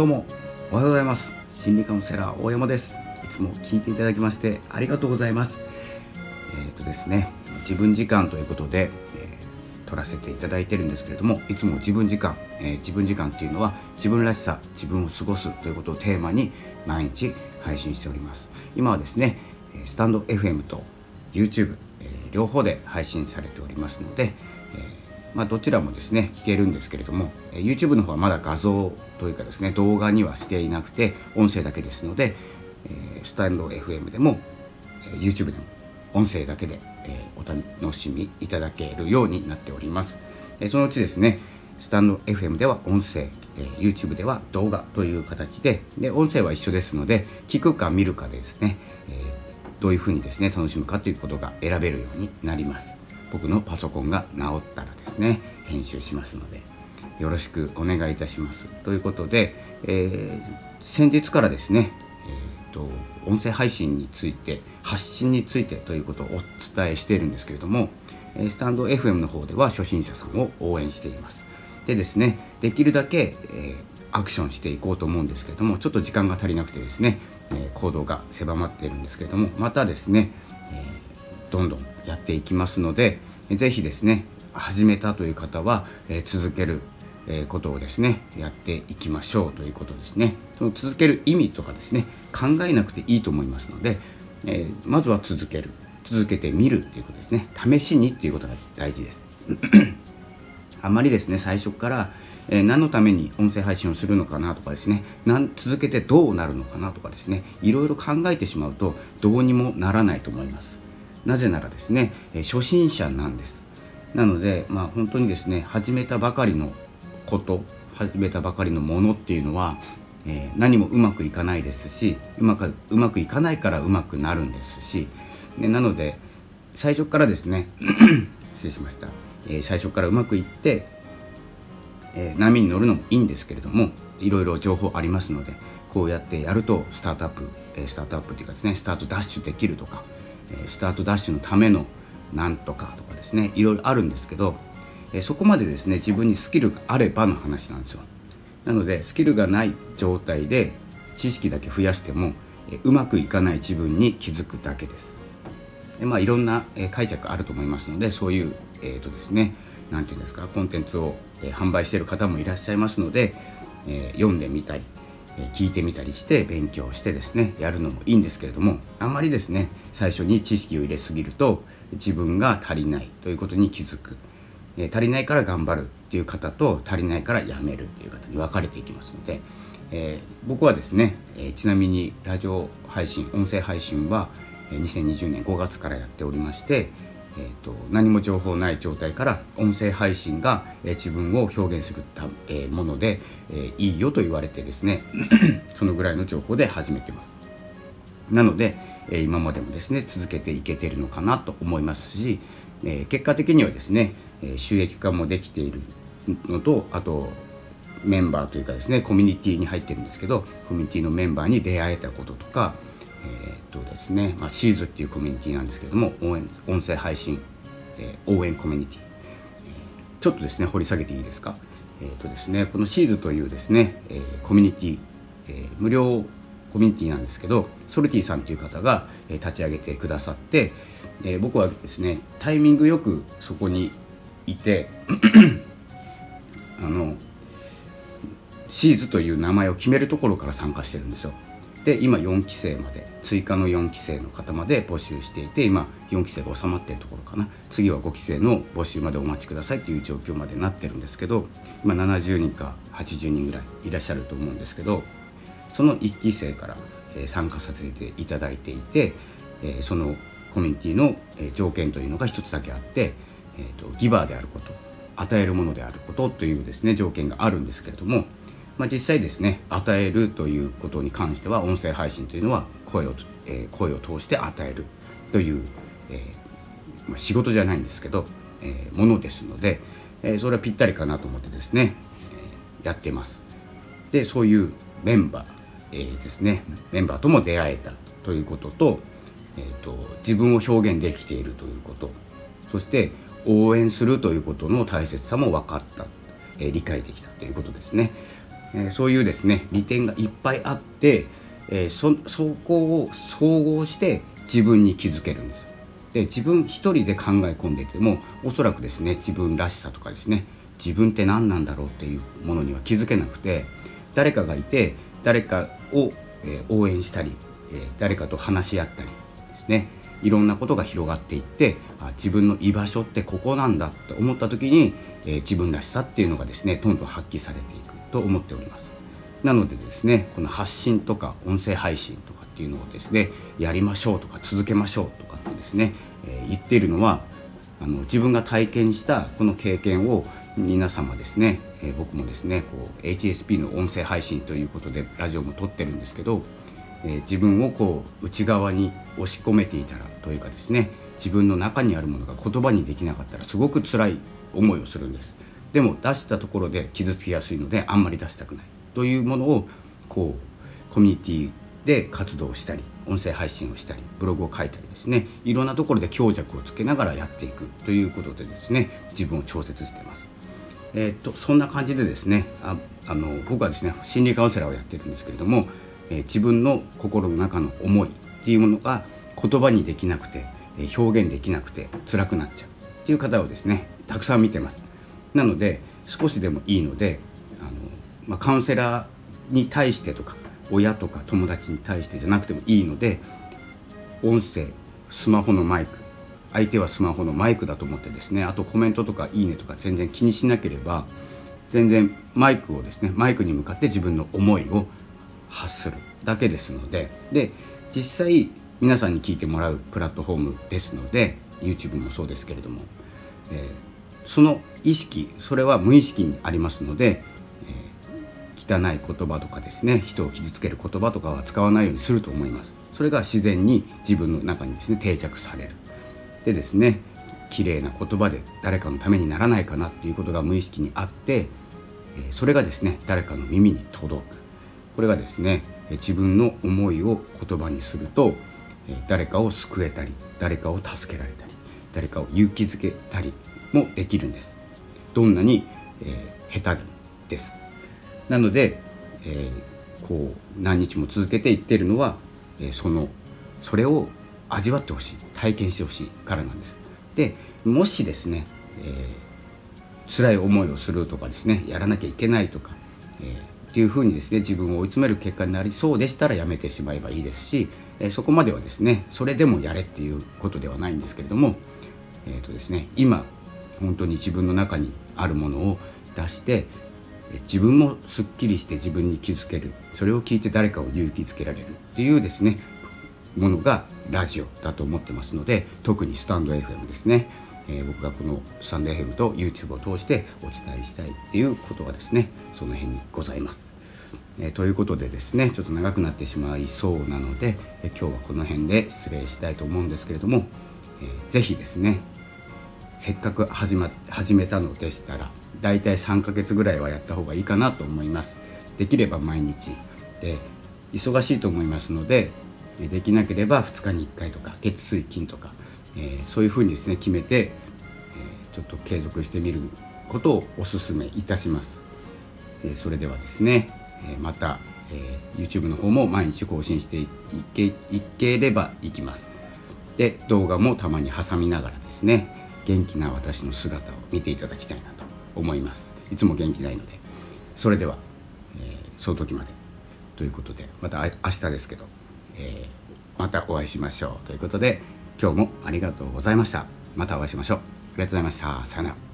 どうもおはようございます。心理カウンセラー大山です。いつも聞いていただきましてありがとうございます。えっ、ー、とですね自分時間ということで、えー、撮らせていただいてるんですけれどもいつも自分時間、えー、自分時間っていうのは自分らしさ自分を過ごすということをテーマに毎日配信しております。今はですねスタンド FM と YouTube、え、両方で配信されておりますので、まあ、どちらもですね聞けるんですけれども YouTube の方はまだ画像というかですね動画にはしていなくて音声だけですので、えスタンド FM でも YouTube でも音声だけで、えお楽しみいただけるようになっております、えそのうちですねスタンド FM では音声、え YouTube では動画という形でで音声は一緒ですので聞くか見るかでですね、えどういうふうにですね楽しむかということが選べるようになります。僕のパソコンが治ったらですね編集しますのでよろしくお願いいたします。ということで、えー、先日からですね、えーと、音声配信について発信についてということをお伝えしているんですけれどもスタンド FM の方では初心者さんを応援しています。でですねできるだけ、えー、アクションしていこうと思うんですけれどもちょっと時間が足りなくてですね、えー、行動が狭まっているんですけれどもまたですね、えーどんどんやっていきますので是非ですね始めたという方は、え続けるえことをですねやっていきましょうということですね。その続ける意味とかですね考えなくていいと思いますので、えー、まずは続ける続けてみるっていうことですね。試しにっていうことが大事です。あまりですね最初から、えー、何のために音声配信をするのかなとかですねなん続けてどうなるのかなとかですねいろいろ考えてしまうとどうにもならないと思います。なぜならですね、え初心者なんです。なので、まあ、本当にですね始めたばかりのこと始めたばかりのものっていうのは、えー、何もうまくいかないですしうまくうまくいかないからうまくなるんですし、ね、なので最初からですね 失礼しました、えー、最初からうまくいって、えー、波に乗るのもいいんですけれどもいろいろ情報ありますのでこうやってやるとスタートアップ、えスタートアップというかですねスタートダッシュできるとかスタートダッシュのためのなんとかとかですねいろいろあるんですけどそこまでですね自分にスキルがあればの話なんですよ。なのでスキルがない状態で知識だけ増やしてもうまくいかない自分に気づくだけです。でまあいろんな解釈あると思いますのでそういうえーとですね何て言うんですかコンテンツを販売している方もいらっしゃいますので、え読んでみたり聞いてみたりして勉強してですねやるのもいいんですけれどもあんまりですね最初に知識を入れすぎると自分が足りないということに気づく、足りないから頑張るっていう方と足りないからやめるっていう方に分かれていきますので、えー、僕はですね、えちなみにラジオ配信音声配信は2020年5月からやっておりましてえーと、何も情報ない状態から音声配信が、えー、自分を表現するた、えー、もので、えー、いいよと言われてですね そのぐらいの情報で始めてます。なので、え今までもですね続けていけてるのかなと思いますし、え結果的にはですね、え収益化もできているのとあとメンバーというかですねコミュニティに入ってるんですけどコミュニティのメンバーに出会えたこととかえー、っとですね、まあ、シーズっていうコミュニティなんですけども応援音声配信、えー、応援コミュニティ、ちょっとですね掘り下げていいですか？えー、っとですねこのシーズというですね、えー、コミュニティ、えー、無料コミュニティなんですけどソルティさんという方が、え、立ち上げてくださって、え、僕はですねタイミングよくそこにいて あのシーズという名前を決めるところから参加してるんですよ。で今4期生まで追加の4期生の方まで募集していて今4期生が収まっているところかな。次は5期生の募集までお待ちくださいという状況までなってるんですけど今70人か80人ぐらいいらっしゃると思うんですけどその1期生から、参加させていただいていて、そのコミュニティの、条件というのが一つだけあって、えーとギバーであること与えるものであることというですね条件があるんですけれどもまあ、実際ですね与えるということに関しては音声配信というのは声を,、えー、声を通して与えるという、えー、まあ、仕事じゃないんですけど、えー、ものですので、えそれはぴったりかなと思ってですね、えやってます。でそういうメンバー、えですねメンバーとも出会えたということと,、えーと、自分を表現できているということそして応援するということの大切さも分かった、え理解できたということですね。えそういうですね利点がいっぱいあって、えそそこを総合して自分に気づけるんです。で自分一人で考え込んでいてもおそらくですね自分らしさとかですね自分って何なんだろうっていうものには気づけなくて誰かがいて誰かを、え応援したり、え誰かと話し合ったりですねいろんなことが広がっていってあ自分の居場所ってここなんだって思った時に、え自分らしさっていうのがですねどんどん発揮されていくと思っております。なのでですねこの発信とか音声配信とかっていうのをですねやりましょうとか続けましょうとかってですね、え、言っているのはあの自分が体験したこの経験を皆様ですね、え、僕もですねこう HSP の音声配信ということでラジオも撮ってるんですけど、え、自分をこう内側に押し込めていたらというかですね自分の中にあるものが言葉にできなかったらすごく辛い思いをするんです。でも出したところで傷つきやすいのであんまり出したくない。というものをこうコミュニティで活動したり音声配信をしたりブログを書いたりですね。いろんなところで強弱をつけながらやっていく。ということでですね自分を調節してます。えー、っとそんな感じでですねああの僕はですね心理カウンセラーをやってるんですけれども、えー、自分の心の中の思いっていうものが言葉にできなくて、えー、表現できなくて辛くなっちゃう。っていう方をですねたくさん見てます。なので少しでもいいのであの、まあ、カウンセラーに対してとか親とか友達に対してじゃなくてもいいので音声スマホのマイク相手はスマホのマイクだと思ってですねあとコメントとかいいねとか全然気にしなければ全然マイクをですねマイクに向かって自分の思いを発するだけですのでで実際皆さんに聞いてもらうプラットフォームですので YouTube もそうですけれども、えー、その意識それは無意識にありますので汚い言葉とかですね人を傷つける言葉とかは使わないようにすると思います。それが自然に自分の中にですね定着される。でですね綺麗な言葉で誰かのためにならないかなっていうことが無意識にあってそれがですね誰かの耳に届く。これがですね自分の思いを言葉にすると誰かを救えたり誰かを助けられたり誰かを勇気づけたりもできるんです。どんなに、えー、下手です。なので、えー、こう何日も続けていってるのは、えー、そのそれを味わってほしい。体験してほしいからなんです。でもしですね、えー、辛い思いをするとかですねやらなきゃいけないとか、えー、っていうふうにですね自分を追い詰める結果になりそうでしたらやめてしまえばいいですし、えー、そこまではですねそれでもやれっていうことではないんですけれども、えーとですね、今本当に自分の中にあるものを出して自分もすっきりして自分に気づけるそれを聞いて誰かを勇気づけられるっていうですねものがラジオだと思ってますので特にスタンド FM ですね、えー、僕がこのスタンド FM と YouTube を通してお伝えしたいっていうことがですねその辺にございます。えー、ということでですねちょっと長くなってしまいそうなので、えー、今日はこの辺で失礼したいと思うんですけれども、えー、ぜひですねせっかく始,、ま、始めたのでしたら大体3ヶ月ぐらいはやった方がいいかなと思います。できれば毎日。で忙しいと思いますのでできなければ2日に1回とか月水金とか、えー、そういうふうにですね決めて、えー、ちょっと継続してみることをお勧めいたします、えー、それではですね、えまた、え YouTube の方も毎日更新していけいければいきます。で動画もたまに挟みながらですね元気な私の姿を見ていただきたいなと思います。いつも元気ないので。それでは、えー、その時までということでまた明日ですけど、えー、またお会いしましょうということで今日もありがとうございました。またお会いしましょう。ありがとうございました。さよなら。